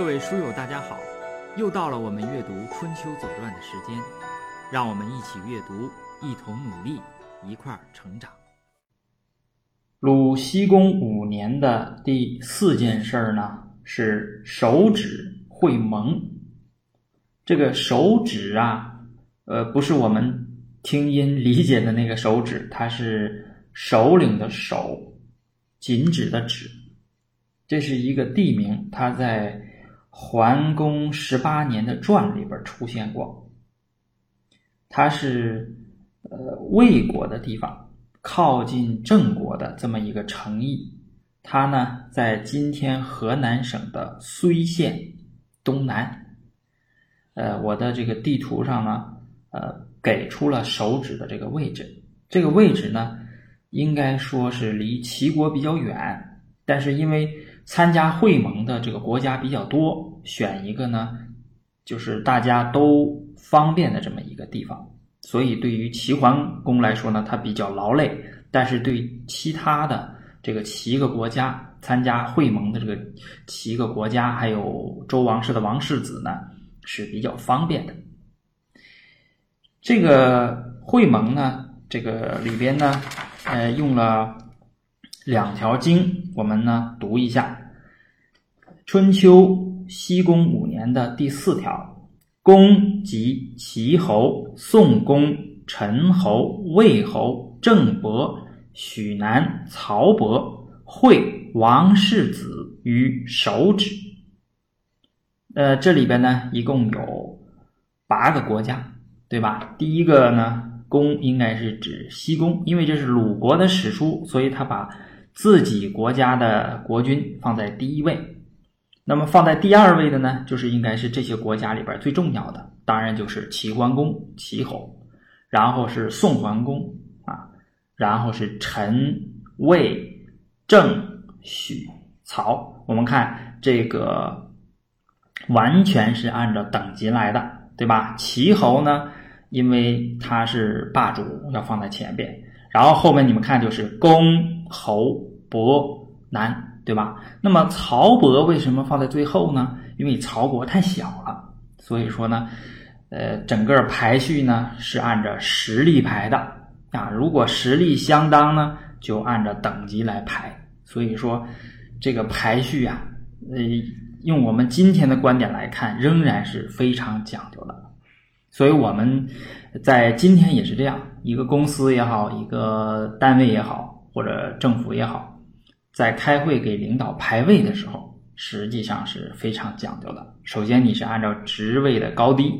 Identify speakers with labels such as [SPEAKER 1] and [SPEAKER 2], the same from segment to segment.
[SPEAKER 1] 各位书友，大家好！又到了我们阅读《春秋左传》的时间，让我们一起阅读，一同努力，一块儿成长。
[SPEAKER 2] 鲁僖公五年的第四件事儿呢，是手指会盟。这个手指啊，呃，不是我们听音理解的那个手指，它是首领的首，禁止的止。这是一个地名，它在。桓公十八年的传里边出现过，它是呃魏国的地方，靠近郑国的这么一个城邑。它呢在今天河南省的睢县东南。呃，我的这个地图上呢，呃，给出了手指的这个位置。这个位置呢，应该说是离齐国比较远，但是因为。参加会盟的这个国家比较多，选一个呢，就是大家都方便的这么一个地方。所以对于齐桓公来说呢，他比较劳累；但是对其他的这个七个国家参加会盟的这个七个国家，还有周王室的王世子呢，是比较方便的。这个会盟呢，这个里边呢，呃，用了两条经，我们呢读一下。春秋西公五年的第四条，公及齐侯、宋公、陈侯、魏侯、郑伯、许南、曹伯会王世子于首指。呃，这里边呢一共有八个国家，对吧？第一个呢，公应该是指西公，因为这是鲁国的史书，所以他把自己国家的国君放在第一位。那么放在第二位的呢，就是应该是这些国家里边最重要的，当然就是齐桓公、齐侯，然后是宋桓公啊，然后是陈、魏、郑、许、曹。我们看这个完全是按照等级来的，对吧？齐侯呢，因为他是霸主，要放在前边，然后后面你们看就是公、侯、伯、南。对吧？那么曹伯为什么放在最后呢？因为曹国太小了，所以说呢，呃，整个排序呢是按照实力排的啊。如果实力相当呢，就按照等级来排。所以说，这个排序啊，呃，用我们今天的观点来看，仍然是非常讲究的。所以我们在今天也是这样，一个公司也好，一个单位也好，或者政府也好。在开会给领导排位的时候，实际上是非常讲究的。首先，你是按照职位的高低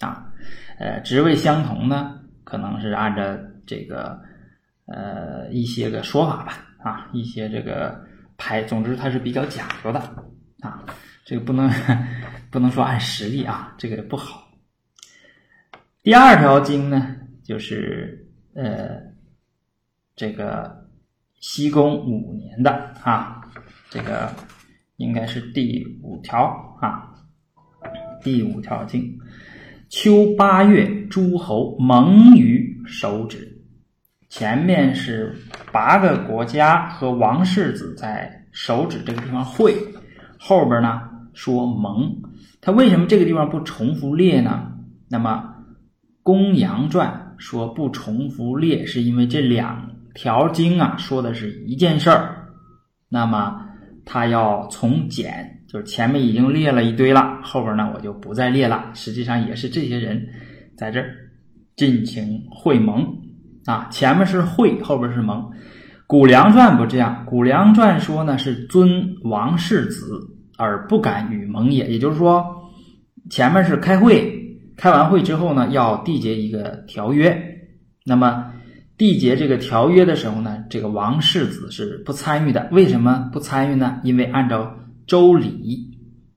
[SPEAKER 2] 啊，呃，职位相同呢，可能是按照这个呃一些个说法吧啊，一些这个排，总之它是比较讲究的啊。这个不能不能说按实力啊，这个不好。第二条经呢，就是呃这个。西公五年的啊，这个应该是第五条啊，第五条经，秋八月，诸侯盟于手指。前面是八个国家和王世子在手指这个地方会，后边呢说盟。他为什么这个地方不重复列呢？那么《公羊传》说不重复列，是因为这两。条经啊，说的是一件事儿，那么他要从简，就是前面已经列了一堆了，后边呢我就不再列了。实际上也是这些人在这儿进行会盟啊，前面是会，后边是盟。《谷梁传》不这样，《谷梁传》说呢是尊王世子而不敢与盟也，也就是说前面是开会，开完会之后呢要缔结一个条约，那么。缔结这个条约的时候呢，这个王世子是不参与的。为什么不参与呢？因为按照周礼，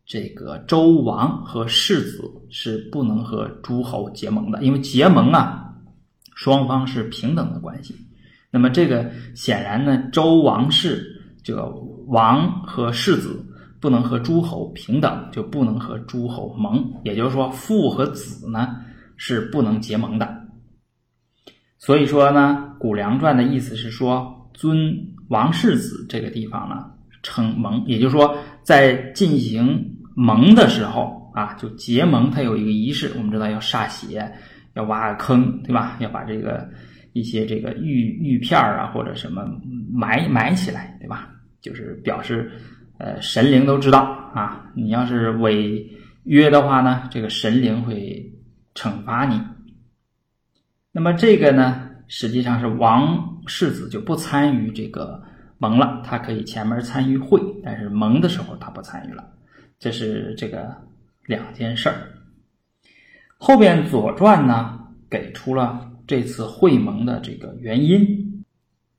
[SPEAKER 2] 这个周王和世子是不能和诸侯结盟的。因为结盟啊，双方是平等的关系。那么这个显然呢，周王室这个王和世子不能和诸侯平等，就不能和诸侯盟。也就是说，父和子呢是不能结盟的。所以说呢，《谷梁传》的意思是说，尊王世子这个地方呢称盟，也就是说，在进行蒙的时候啊，就结盟，它有一个仪式，我们知道要歃血，要挖个坑，对吧？要把这个一些这个玉玉片啊或者什么埋埋起来，对吧？就是表示呃神灵都知道啊，你要是违约的话呢，这个神灵会惩罚你。那么这个呢，实际上是王世子就不参与这个盟了，他可以前面参与会，但是盟的时候他不参与了。这是这个两件事儿。后边《左传》呢给出了这次会盟的这个原因，《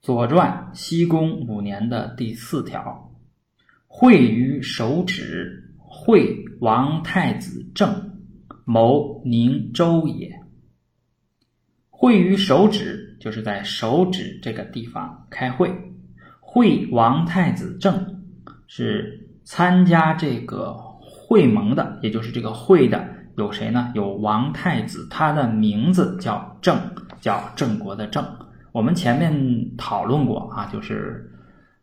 [SPEAKER 2] 左传》西宫五年的第四条：“会于手止，会王太子正，谋宁州也。”会于手指，就是在手指这个地方开会。会王太子正是参加这个会盟的，也就是这个会的有谁呢？有王太子，他的名字叫郑，叫郑国的郑。我们前面讨论过啊，就是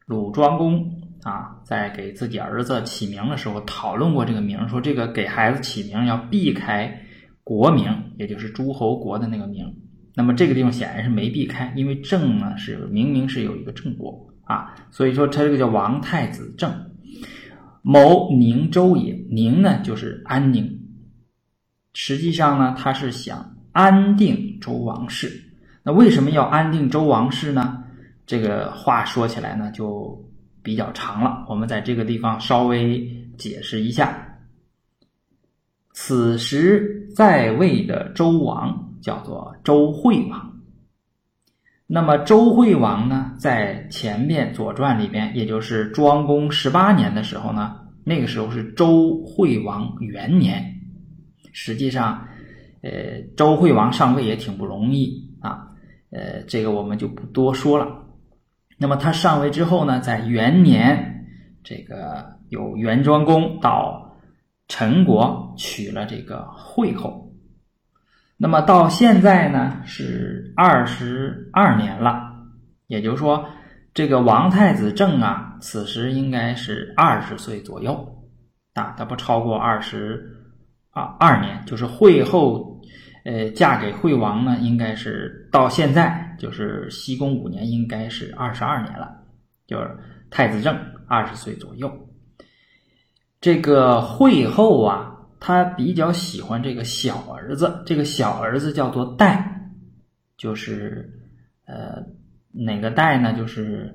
[SPEAKER 2] 鲁庄公啊，在给自己儿子起名的时候讨论过这个名，说这个给孩子起名要避开国名，也就是诸侯国的那个名。那么这个地方显然是没避开，因为郑呢是明明是有一个郑国啊，所以说他这个叫王太子郑，谋宁州也。宁呢就是安宁，实际上呢他是想安定周王室。那为什么要安定周王室呢？这个话说起来呢就比较长了，我们在这个地方稍微解释一下。此时在位的周王。叫做周惠王。那么周惠王呢，在前面《左传》里边，也就是庄公十八年的时候呢，那个时候是周惠王元年。实际上，呃，周惠王上位也挺不容易啊。呃，这个我们就不多说了。那么他上位之后呢，在元年，这个有元庄公到陈国娶了这个惠后。那么到现在呢是二十二年了，也就是说，这个王太子正啊，此时应该是二十岁左右。啊，他不超过二十啊二年，就是惠后，呃，嫁给惠王呢，应该是到现在就是西宫五年，应该是二十二年了，就是太子正二十岁左右，这个惠后啊。他比较喜欢这个小儿子，这个小儿子叫做代，就是呃哪个代呢？就是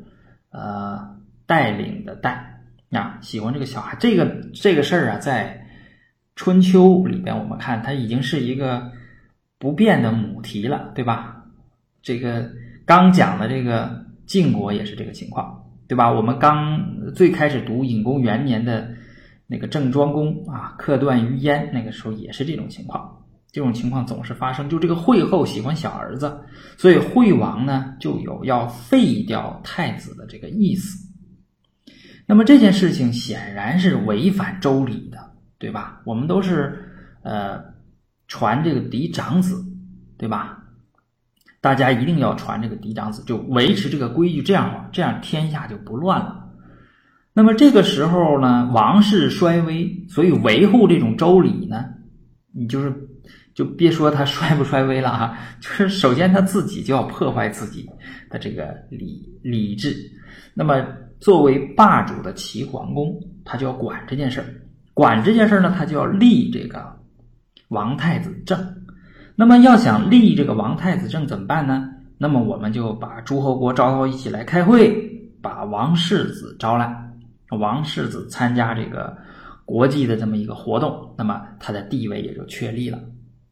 [SPEAKER 2] 呃带领的带啊，喜欢这个小孩。这个这个事儿啊，在春秋里边，我们看它已经是一个不变的母题了，对吧？这个刚讲的这个晋国也是这个情况，对吧？我们刚最开始读隐公元年的。那个郑庄公啊，克段于鄢，那个时候也是这种情况，这种情况总是发生。就这个惠后喜欢小儿子，所以惠王呢就有要废掉太子的这个意思。那么这件事情显然是违反周礼的，对吧？我们都是呃传这个嫡长子，对吧？大家一定要传这个嫡长子，就维持这个规矩，这样这样天下就不乱了。那么这个时候呢，王室衰微，所以维护这种周礼呢，你就是就别说他衰不衰微了哈，就是首先他自己就要破坏自己的这个礼礼制。那么作为霸主的齐桓公，他就要管这件事儿，管这件事儿呢，他就要立这个王太子正。那么要想立这个王太子正怎么办呢？那么我们就把诸侯国招到一起来开会，把王世子招来。王世子参加这个国际的这么一个活动，那么他的地位也就确立了。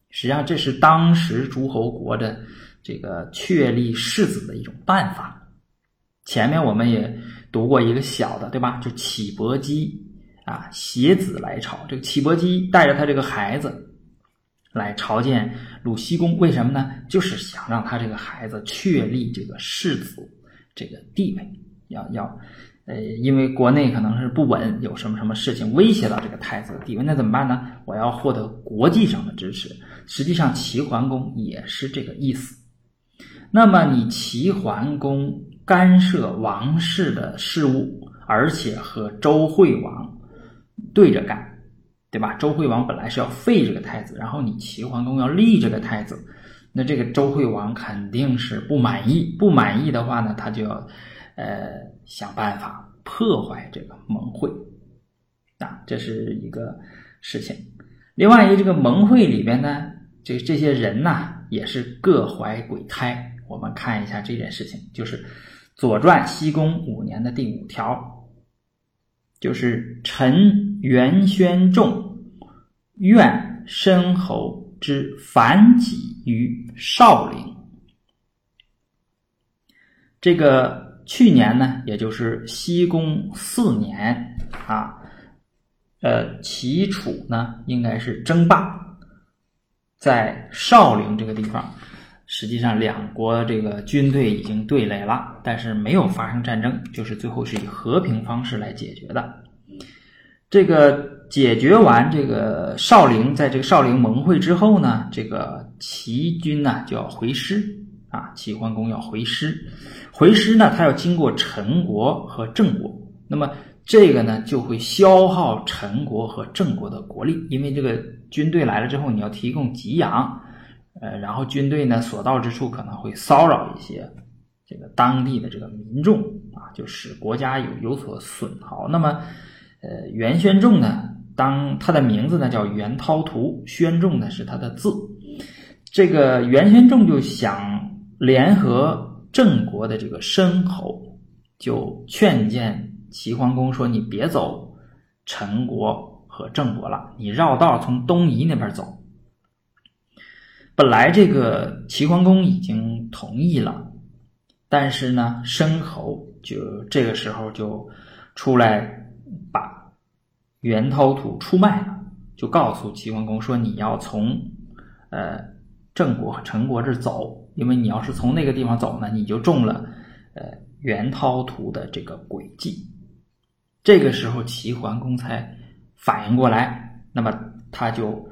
[SPEAKER 2] 实际上，这是当时诸侯国的这个确立世子的一种办法。前面我们也读过一个小的，对吧？就启伯姬啊，携子来朝。这个启伯姬带着他这个孩子来朝见鲁僖公，为什么呢？就是想让他这个孩子确立这个世子这个地位，要要。呃，因为国内可能是不稳，有什么什么事情威胁到这个太子的地位，那怎么办呢？我要获得国际上的支持。实际上，齐桓公也是这个意思。那么，你齐桓公干涉王室的事务，而且和周惠王对着干，对吧？周惠王本来是要废这个太子，然后你齐桓公要立这个太子，那这个周惠王肯定是不满意。不满意的话呢，他就要呃想办法破坏这个盟会啊，这是一个事情。另外一个这个盟会里边呢，这这些人呢也是各怀鬼胎。我们看一下这件事情，就是《左传》西宫五年的第五条，就是臣元宣仲愿申侯之反己于少陵。这个去年呢，也就是西宫四年啊，呃，齐楚呢应该是争霸，在少陵这个地方。实际上，两国这个军队已经对垒了，但是没有发生战争，就是最后是以和平方式来解决的。这个解决完这个少陵，在这个少陵盟会之后呢，这个齐军呢就要回师啊，齐桓公要回师，回师呢他要经过陈国和郑国，那么这个呢就会消耗陈国和郑国的国力，因为这个军队来了之后，你要提供给养。呃，然后军队呢所到之处可能会骚扰一些这个当地的这个民众啊，就使国家有有所损耗。那么，呃，袁宣仲呢，当他的名字呢叫袁涛图，宣仲呢是他的字。这个袁宣仲就想联合郑国的这个申侯，就劝谏齐桓公说：“你别走陈国和郑国了，你绕道从东夷那边走。”本来这个齐桓公已经同意了，但是呢，申侯就这个时候就出来把袁涛土出卖了，就告诉齐桓公说：“你要从呃郑国和陈国这走，因为你要是从那个地方走呢，你就中了呃袁涛图的这个诡计。”这个时候，齐桓公才反应过来，那么他就。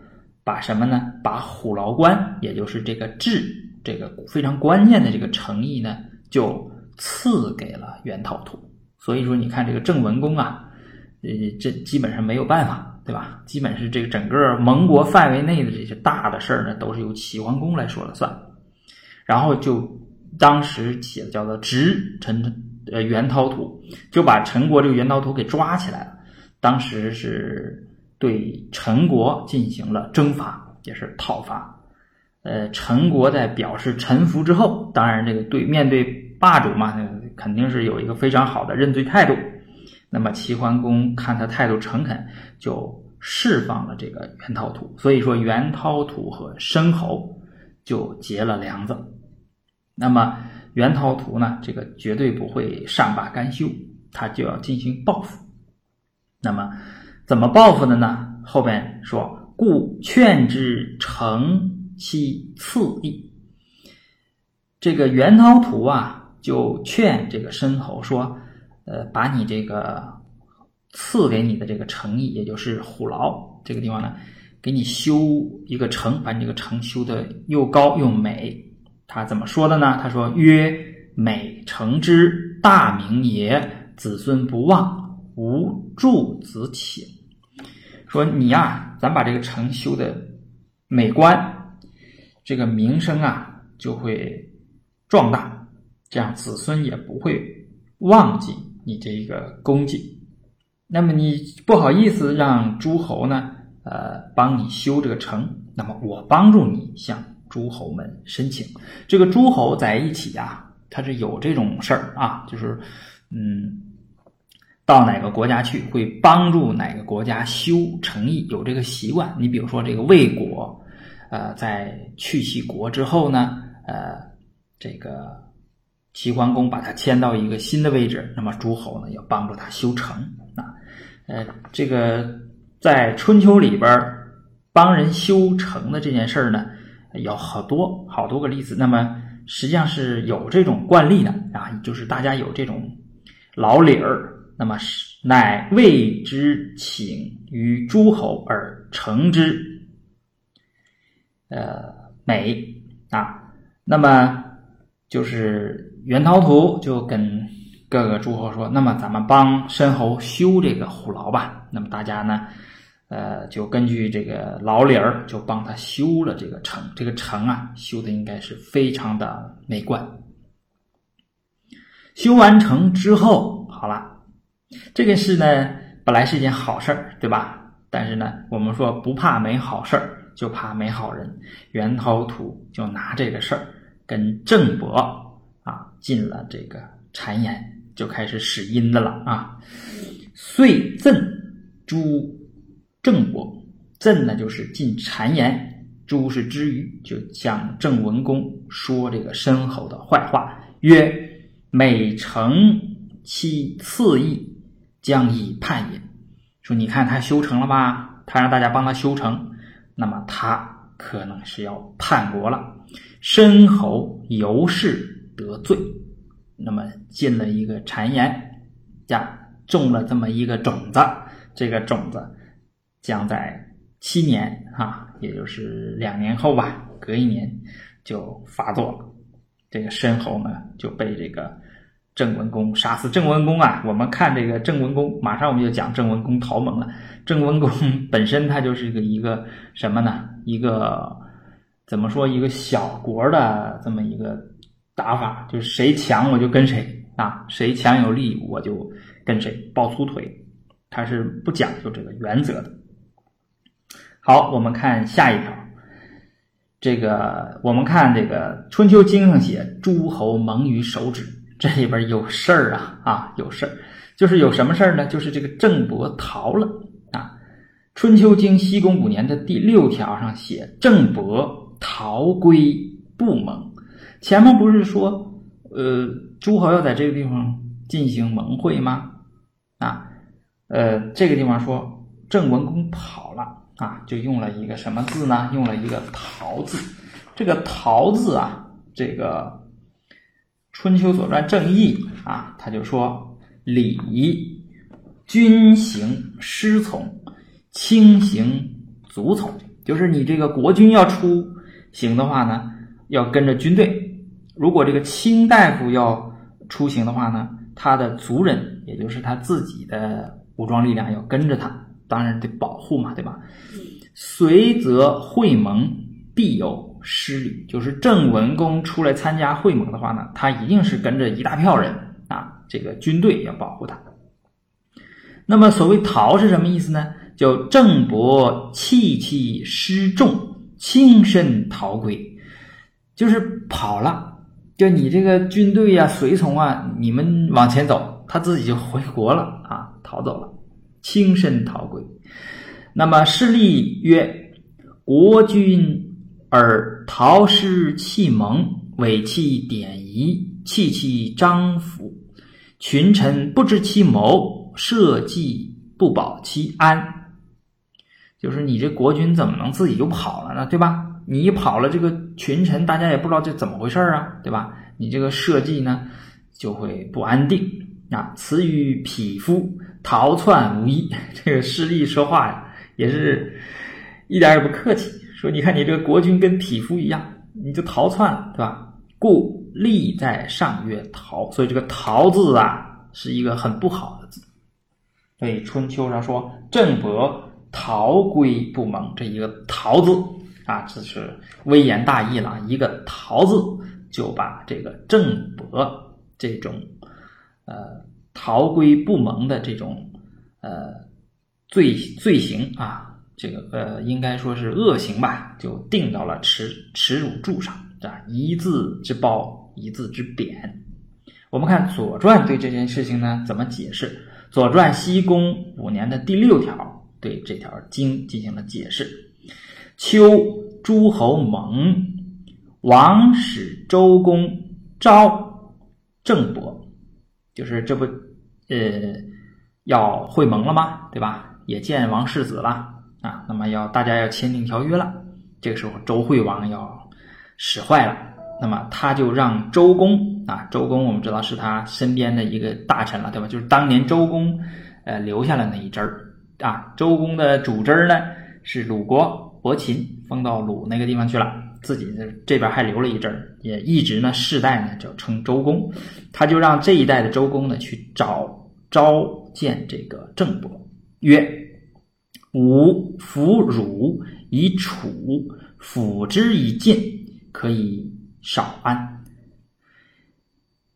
[SPEAKER 2] 把什么呢？把虎牢关，也就是这个治这个非常关键的这个诚意呢，就赐给了袁涛图。所以说，你看这个郑文公啊，呃，这基本上没有办法，对吧？基本是这个整个盟国范围内的这些大的事儿呢，都是由齐桓公来说了算。然后就当时起的叫做执陈呃袁涛图，就把陈国这个袁涛图给抓起来了。当时是。对陈国进行了征伐，也是讨伐。呃，陈国在表示臣服之后，当然这个对面对霸主嘛，肯定是有一个非常好的认罪态度。那么齐桓公看他态度诚恳，就释放了这个袁涛图。所以说，袁涛图和申侯就结了梁子。那么袁涛图呢，这个绝对不会善罢甘休，他就要进行报复。那么。怎么报复的呢？后边说，故劝之成其次义。这个袁涛图啊，就劝这个申侯说：“呃，把你这个赐给你的这个城邑，也就是虎牢这个地方呢，给你修一个城，把你这个城修的又高又美。”他怎么说的呢？他说：“曰美城之大名也，子孙不忘，无助子请。”说你呀，咱把这个城修的美观，这个名声啊就会壮大，这样子孙也不会忘记你这一个功绩。那么你不好意思让诸侯呢，呃，帮你修这个城，那么我帮助你向诸侯们申请。这个诸侯在一起啊，他是有这种事儿啊，就是嗯。到哪个国家去，会帮助哪个国家修城邑，有这个习惯。你比如说这个魏国，呃，在去其国之后呢，呃，这个齐桓公把他迁到一个新的位置，那么诸侯呢要帮助他修城啊。呃，这个在春秋里边帮人修城的这件事儿呢，有好多好多个例子。那么实际上是有这种惯例的啊，就是大家有这种老理儿。那么是乃谓之请于诸侯而成之，呃美啊。那么就是袁陶图就跟各个诸侯说：“那么咱们帮申侯修这个虎牢吧。”那么大家呢，呃，就根据这个老理儿，就帮他修了这个城。这个城啊，修的应该是非常的美观。修完城之后，好了，这个事呢，本来是一件好事儿，对吧？但是呢，我们说不怕没好事儿，就怕没好人。袁涛图就拿这个事儿跟郑伯啊进了这个谗言，就开始使阴的了啊。遂赠朱。郑伯，朕呢就是进谗言，诸是之余，就向郑文公说这个申侯的坏话，曰：“每城其次邑，将以叛也。”说你看他修成了吧？他让大家帮他修成，那么他可能是要叛国了。申侯由是得罪，那么进了一个谗言，呀，种了这么一个种子，这个种子。将在七年啊，也就是两年后吧，隔一年就发作了。这个申侯呢就被这个郑文公杀死。郑文公啊，我们看这个郑文公，马上我们就讲郑文公逃盟了。郑文公本身他就是一个一个什么呢？一个怎么说？一个小国的这么一个打法，就是谁强我就跟谁啊，谁强有力我就跟谁抱粗腿，他是不讲究这个原则的。好，我们看下一条。这个我们看这个《春秋经》上写诸侯盟于手指，这里边有事儿啊啊，有事儿，就是有什么事儿呢？就是这个郑伯逃了啊。《春秋经》西宫五年的第六条上写郑伯逃归不盟。前面不是说呃诸侯要在这个地方进行盟会吗？啊，呃这个地方说郑文公跑了。啊，就用了一个什么字呢？用了一个“桃”字。这个“桃”字啊，这个《春秋左传》正义啊，他就说：“礼，君行师从，轻行卒从。”就是你这个国君要出行的话呢，要跟着军队；如果这个卿大夫要出行的话呢，他的族人，也就是他自己的武装力量，要跟着他。当然得保护嘛，对吧？随则会盟必有失礼，就是郑文公出来参加会盟的话呢，他一定是跟着一大票人啊，这个军队要保护他。那么所谓逃是什么意思呢？叫郑伯弃弃失众，轻身逃归，就是跑了。就你这个军队呀、随从啊，你们往前走，他自己就回国了啊，逃走了。轻身逃归，那么事例曰：国君而逃失弃盟，委弃典仪，弃其章府，群臣不知其谋，社稷不保其安。就是你这国君怎么能自己就跑了呢？对吧？你一跑了，这个群臣大家也不知道这怎么回事啊，对吧？你这个社稷呢就会不安定啊。此与匹夫。逃窜无益，这个势利说话呀，也是一点也不客气。说你看你这个国君跟匹夫一样，你就逃窜，对吧？故立在上曰逃，所以这个逃字啊是一个很不好的字。所以春秋上说郑伯逃归不盟，这一个逃字啊，这是微言大义了。一个逃字就把这个郑伯这种呃。逃归不盟的这种呃罪罪行啊，这个呃应该说是恶行吧，就定到了耻耻辱柱上啊，一字之褒，一字之贬。我们看《左传》对这件事情呢怎么解释，《左传》西宫五年的第六条对这条经进行了解释：秋诸侯盟，王使周公召郑伯，就是这不。呃，要会盟了吗？对吧？也见王世子了啊。那么要大家要签订条约了。这个时候周惠王要使坏了，那么他就让周公啊，周公我们知道是他身边的一个大臣了，对吧？就是当年周公呃留下了那一支儿啊。周公的主支儿呢是鲁国伯禽，封到鲁那个地方去了，自己这边还留了一阵儿，也一直呢世代呢就称周公。他就让这一代的周公呢去找。召见这个郑伯，曰：“吾弗汝以楚，辅之以晋，可以少安。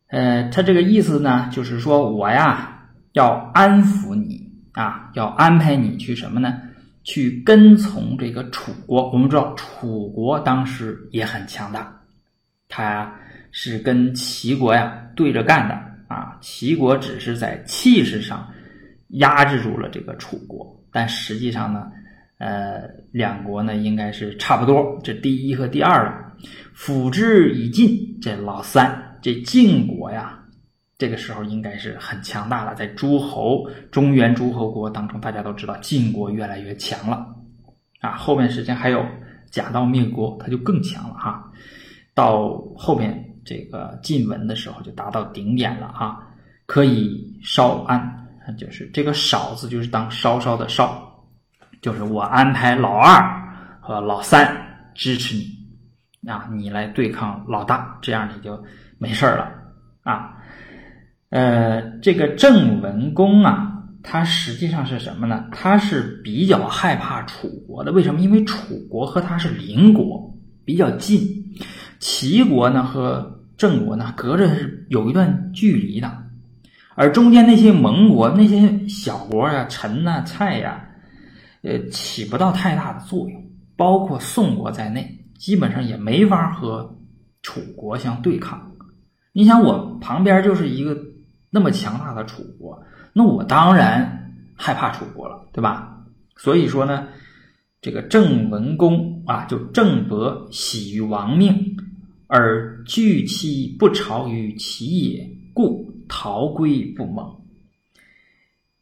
[SPEAKER 2] 呃，他这个意思呢，就是说我呀要安抚你啊，要安排你去什么呢？去跟从这个楚国。我们知道楚国当时也很强大，他是跟齐国呀对着干的啊。齐国只是在气势上压制住了这个楚国，但实际上呢，呃，两国呢应该是差不多，这第一和第二了。辅之以晋，这老三。这晋国呀，这个时候应该是很强大了。在诸侯中原诸侯国当中，大家都知道晋国越来越强了啊。后面时间还有贾道灭国，他就更强了哈。到后面这个晋文的时候，就达到顶点了哈。可以稍安，就是这个少字就是当稍稍的稍，就是我安排老二和老三支持你啊，你来对抗老大，这样你就。没事了啊，呃，这个郑文公啊，他实际上是什么呢？他是比较害怕楚国的。为什么？因为楚国和他是邻国，比较近；齐国呢和郑国呢隔着是有一段距离的，而中间那些盟国、那些小国呀、陈呐、蔡呀，呃，起不到太大的作用。包括宋国在内，基本上也没法和楚国相对抗。你想我旁边就是一个那么强大的楚国，那我当然害怕楚国了，对吧？所以说呢，这个郑文公啊，就郑伯喜于王命，而惧其不朝于其也，故逃归不蒙。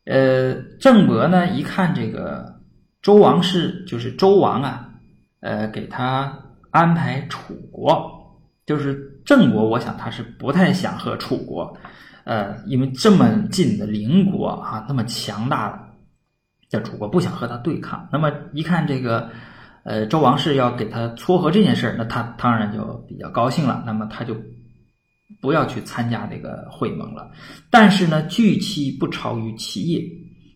[SPEAKER 2] 呃，郑伯呢一看这个周王室，就是周王啊，呃，给他安排楚国。就是郑国，我想他是不太想和楚国，呃，因为这么近的邻国啊，那么强大的，叫楚国不想和他对抗。那么一看这个，呃，周王室要给他撮合这件事儿，那他当然就比较高兴了。那么他就不要去参加这个会盟了。但是呢，拒期不超于其业，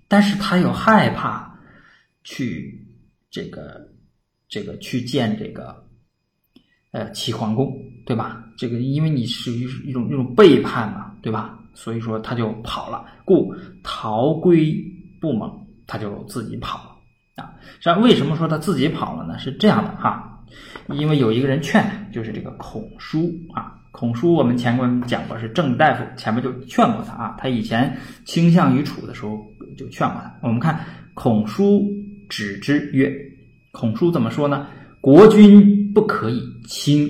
[SPEAKER 2] 但是他又害怕去这个这个去见这个。呃，齐桓公，对吧？这个因为你属于一种一种背叛嘛，对吧？所以说他就跑了，故逃归不猛，他就自己跑了啊。实际上，为什么说他自己跑了呢？是这样的哈，因为有一个人劝他，就是这个孔叔啊。孔叔我们前面讲过是郑大夫，前面就劝过他啊。他以前倾向于楚的时候就劝过他。我们看孔叔止之曰：“孔叔怎么说呢？国君。”不可以轻，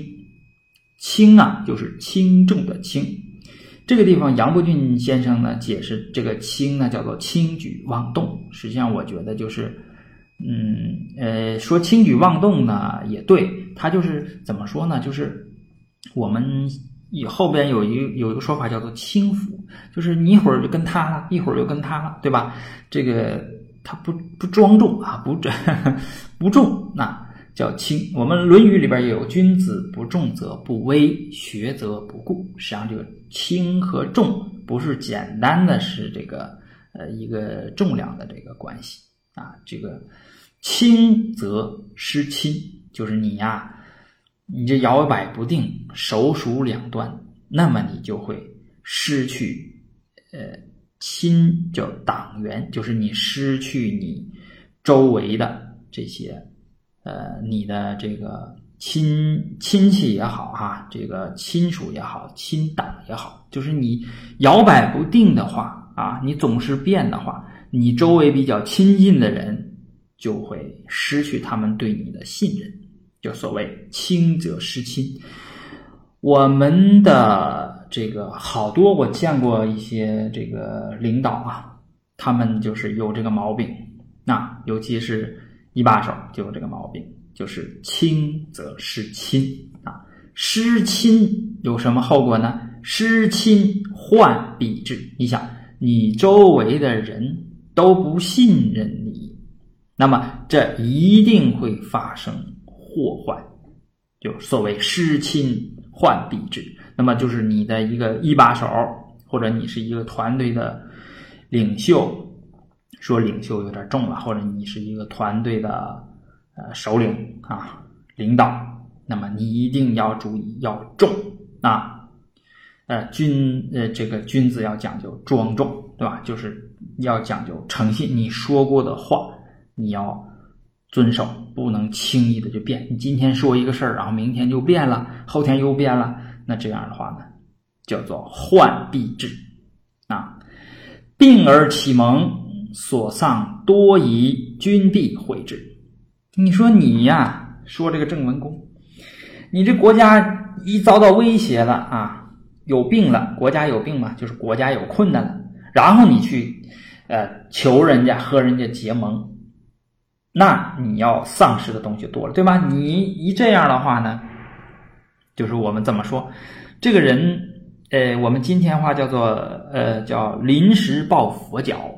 [SPEAKER 2] 轻啊，就是轻重的轻。这个地方，杨伯峻先生呢解释这个轻呢叫做轻举妄动。实际上，我觉得就是，嗯呃，说轻举妄动呢也对，他就是怎么说呢？就是我们以后边有一有一个说法叫做轻浮，就是你一会儿就跟他了，一会儿又跟他了，对吧？这个他不不庄重啊，不 不重那。叫轻，我们《论语》里边也有“君子不重则不威，学则不固”。实际上，这个轻和重不是简单的是这个呃一个重量的这个关系啊。这个轻则失亲，就是你呀，你这摇摆不定，手鼠两端，那么你就会失去呃亲，叫党员，就是你失去你周围的这些。呃，你的这个亲亲戚也好哈，这个亲属也好，亲党也好，就是你摇摆不定的话啊，你总是变的话，你周围比较亲近的人就会失去他们对你的信任，就所谓亲则失亲。我们的这个好多我见过一些这个领导啊，他们就是有这个毛病，那尤其是。一把手就有这个毛病，就是轻则失亲啊！失亲有什么后果呢？失亲患必至。你想，你周围的人都不信任你，那么这一定会发生祸患，就所谓失亲患必至。那么就是你的一个一把手，或者你是一个团队的领袖。说领袖有点重了，或者你是一个团队的呃首领啊领导，那么你一定要注意要重啊。呃，君呃，这个君子要讲究庄重，对吧？就是要讲究诚信，你说过的话你要遵守，不能轻易的就变。你今天说一个事儿，然后明天就变了，后天又变了，那这样的话呢，叫做患必至啊。病而启蒙，所丧多疑，君必悔之。你说你呀，说这个郑文公，你这国家一遭到威胁了啊。有病了，国家有病嘛，就是国家有困难了，然后你去，呃，求人家和人家结盟，那你要丧失的东西多了，对吧？你一这样的话呢，就是我们怎么说，这个人，呃，我们今天话叫做，呃，叫临时抱佛脚，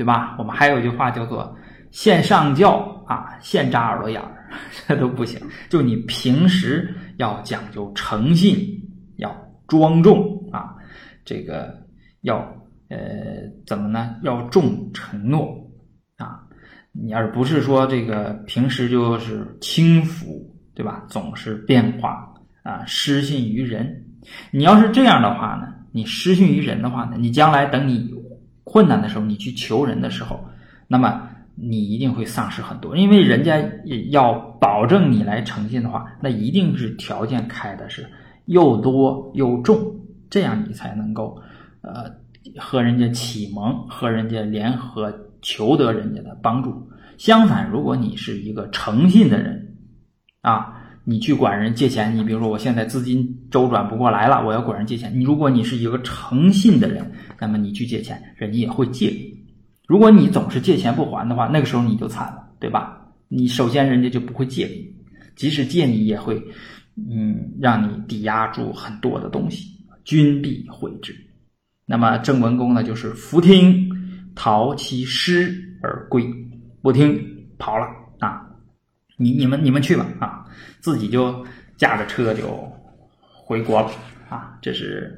[SPEAKER 2] 对吧？我们还有一句话叫做现上教啊，现扎耳朵眼儿，这都不行。就你平时要讲究诚信，要。庄重啊，这个要呃怎么呢？要重承诺啊，你而不是说这个平时就是轻浮，对吧？总是变化啊，失信于人。你要是这样的话呢，你失信于人的话呢，你将来等你困难的时候，你去求人的时候，那么你一定会丧失很多，因为人家要保证你来诚信的话，那一定是条件开的是。又多又重，这样你才能够，呃，和人家启蒙，和人家联合，求得人家的帮助。相反，如果你是一个诚信的人，啊，你去管人借钱，你比如说我现在资金周转不过来了，我要管人借钱。你如果你是一个诚信的人，那么你去借钱，人家也会借你。如果你总是借钱不还的话，那个时候你就惨了，对吧？你首先人家就不会借你，即使借你也会。嗯，让你抵押住很多的东西，君必悔之。那么郑文公呢，就是弗听，逃其师而归，不听跑了！你你们你们去吧啊！自己就驾着车就回国了啊！这是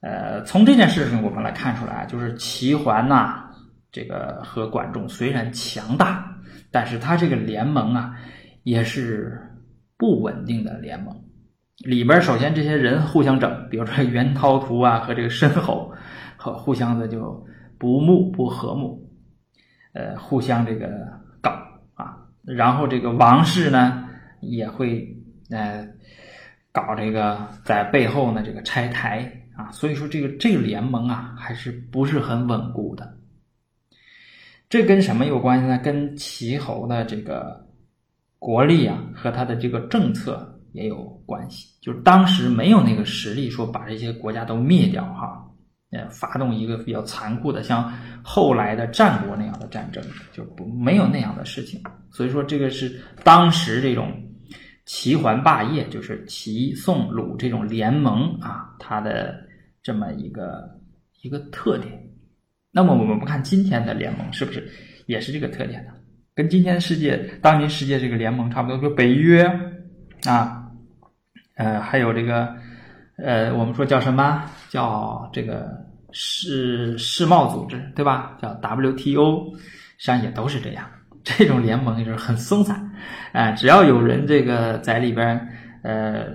[SPEAKER 2] 呃，从这件事情我们来看出来，就是齐桓呐，这个和管仲虽然强大，但是他这个联盟啊，也是。不稳定的联盟里边，首先这些人互相整，比如说 袁涛图啊和这个申侯，和互相的就不睦不和睦，呃，互相这个，然后这个王室呢也会呃搞这个在背后呢这个拆台啊，所以说这个这个联盟啊还是不是很稳固的。这跟什么有关系呢？跟齐侯的这个。国力啊，和他的这个政策也有关系。就是当时没有那个实力说把这些国家都灭掉哈，呃，发动一个比较残酷的像后来的战国那样的战争，就不没有那样的事情。所以说这个是当时这种齐桓霸业，就是齐宋鲁这种联盟啊，它的这么一个一个特点。那么我们不看今天的联盟是不是也是这个特点呢？跟今天世界、当今世界这个联盟差不多，说北约啊，呃，还有这个呃，我们说叫什么？叫这个世世贸组织，对吧？叫 WTO，实际上也都是这样。这种联盟就是很松散，啊，只要有人这个在里边呃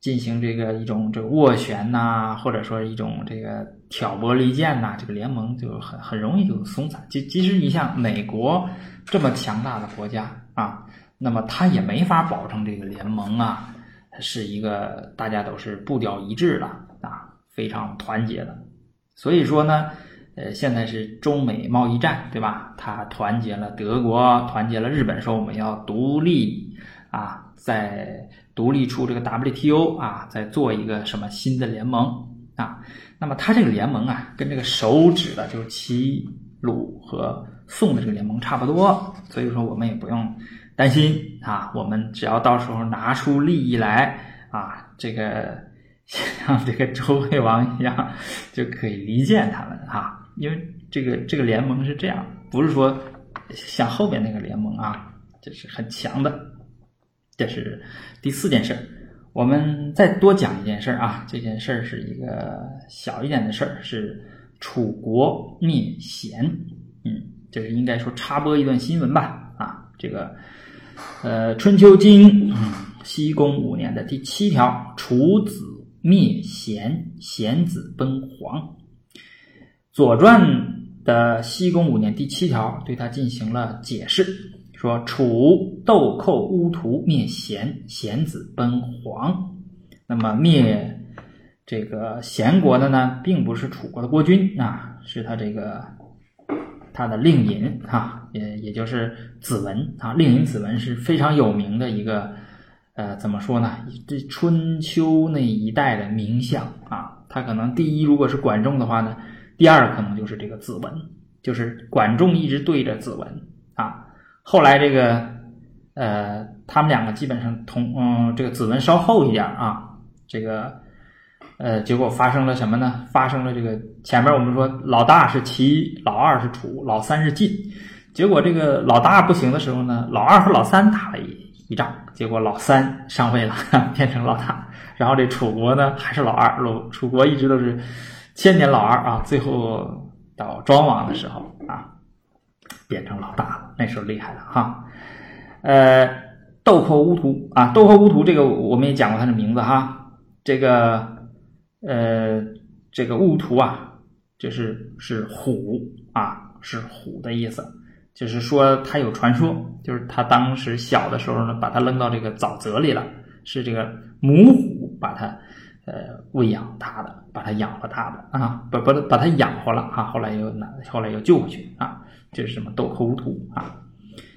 [SPEAKER 2] 进行这个一种这个斡旋呐，或者说一种这个挑拨离间呐，这个联盟就很很容易就松散。即即使你像美国。这么强大的国家啊，那么他也没法保证这个联盟啊是一个大家都是步调一致的啊，非常团结的。所以说呢，呃，现在是中美贸易战，对吧？他团结了德国，团结了日本，说我们要独立啊，在独立出这个 WTO 啊，再做一个什么新的联盟啊。那么他这个联盟啊，跟这个手指的就是齐鲁和。宋的这个联盟差不多，所以说我们也不用担心啊。我们只要到时候拿出利益来啊，这个 像这个周惠王一样，就可以离间他们啊。因为这个这个联盟是这样，不是说像后边那个联盟啊，这是很强的。这是第四件事，我们再多讲一件事啊。这件事是一个小一点的事儿，是楚国灭贤，嗯。这是应该说插播一段新闻吧。啊，这个呃《春秋经》西宫五年的第七条，楚子灭贤，贤子奔黄。《左传》的西宫五年第七条对他进行了解释，说楚豆蔻乌涂灭贤，贤子奔黄。那么灭这个贤国的呢，并不是楚国的国君啊，是他这个。他的令尹啊，也也就是子文啊，令尹子文是非常有名的一个，呃，怎么说呢？这春秋那一代的名相啊，他可能第一如果是管仲的话呢，第二可能就是这个子文，就是管仲一直对着子文啊。后来这个，呃，他们两个基本上同，嗯，这个子文稍后一点啊，这个。呃，结果发生了什么呢？发生了这个前面我们说老大是齐，老二是楚，老三是晋。结果这个老大不行的时候呢，老二和老三打了一一仗，结果老三上位了，变成老大。然后这楚国呢还是老二，楚楚国一直都是千年老二啊。最后到庄王的时候啊，变成老大了，那时候厉害了哈。呃，豆蔻乌涂啊，豆蔻乌涂这个我们也讲过他的名字哈，这个。呃，这个乌图啊，就是是虎啊，是虎的意思。就是说他有传说，就是他当时小的时候呢，把他扔到这个沼泽里了，是这个母虎把他呃喂养大的，把他养活大的啊，不不把他养活了啊，后来又拿后来又救回去啊，这是什么豆蔻乌图啊？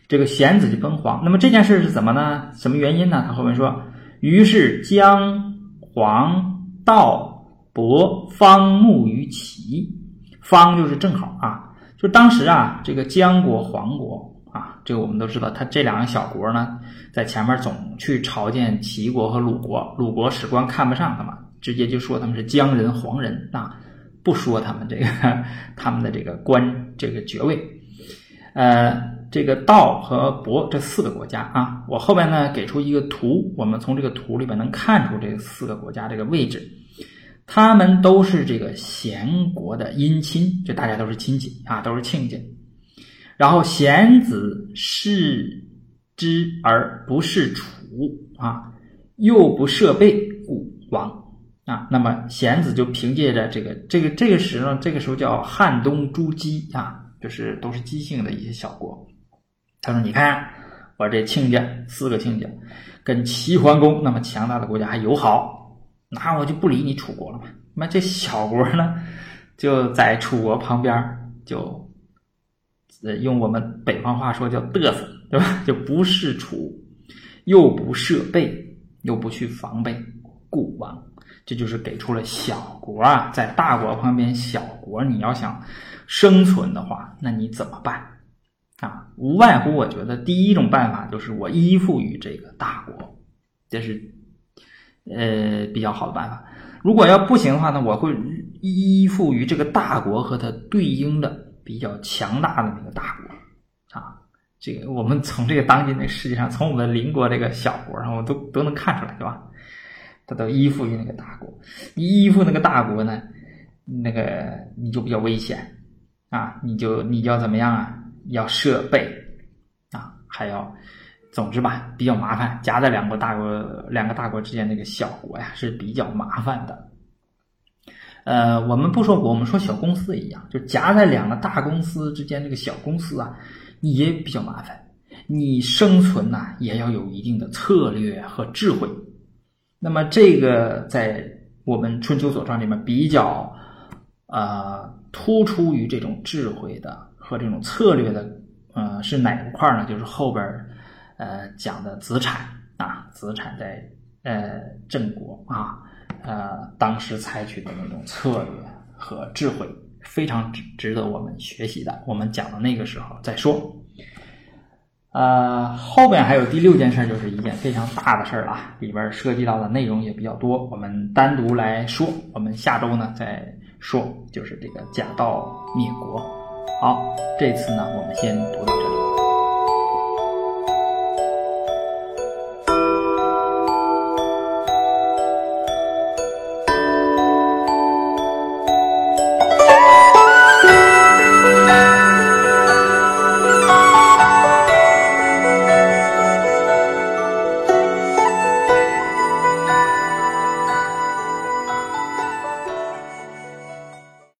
[SPEAKER 2] 这个贤子就奔黄。那么这件事是怎么呢？什么原因呢？他后面说，于是姜黄道。伯方木于齐，方就是正好啊，就当时啊，这个姜国、黄国啊，这个我们都知道，他这两个小国呢，在前面总去朝见齐国和鲁国，鲁国史官看不上他们，直接就说他们是姜人、黄人啊，不说他们这个 他们的这个官这个爵位。呃，这个道和伯这四个国家啊，我后边呢给出一个图，我们从这个图里边能看出这四个国家这个位置。他们都是这个贤国的姻亲，就大家都是亲戚啊，都是亲家。然后贤子视之而不是楚啊，又不设备故亡啊。那么贤子就凭借着这个这个这个时候，这个时候叫汉东诸姬啊，就是都是姬姓的一些小国。他说：“你看我这亲家四个亲家，跟齐桓公那么强大的国家还友好。”那我就不理你楚国了嘛？那这小国呢，就在楚国旁边，就呃用我们北方话说叫嘚瑟，对吧？就不是楚，又不设备，又不去防备，故亡。这就是给出了小国啊，在大国旁边，小国你要想生存的话，那你怎么办啊？无外乎我觉得第一种办法就是我依附于这个大国，这是。呃，比较好的办法。如果要不行的话呢，我会依附于这个大国和它对应的比较强大的那个大国啊。这个我们从这个当今的世界上，从我们邻国这个小国上，我都都能看出来，对吧？它都依附于那个大国。依附那个大国呢，那个你就比较危险啊，你就你要怎么样啊？要设备啊，还要。总之吧，比较麻烦，夹在两个大国、两个大国之间那个小国呀，是比较麻烦的。呃，我们不说国，我们说小公司一样，就夹在两个大公司之间这个小公司啊，也比较麻烦。你生存呐，也要有一定的策略和智慧。那么这个在我们春秋左传里面比较呃突出于这种智慧的和这种策略的，呃，是哪一块呢？就是后边。呃，讲的子产啊，子产在呃郑国啊，呃当时采取的那种策略和智慧，非常值值得我们学习的。我们讲到那个时候再说。呃，后边还有第六件事，就是一件非常大的事儿了，里边涉及到的内容也比较多，我们单独来说。我们下周呢再说，就是这个贾道灭国。好，这次呢我们先读到这里。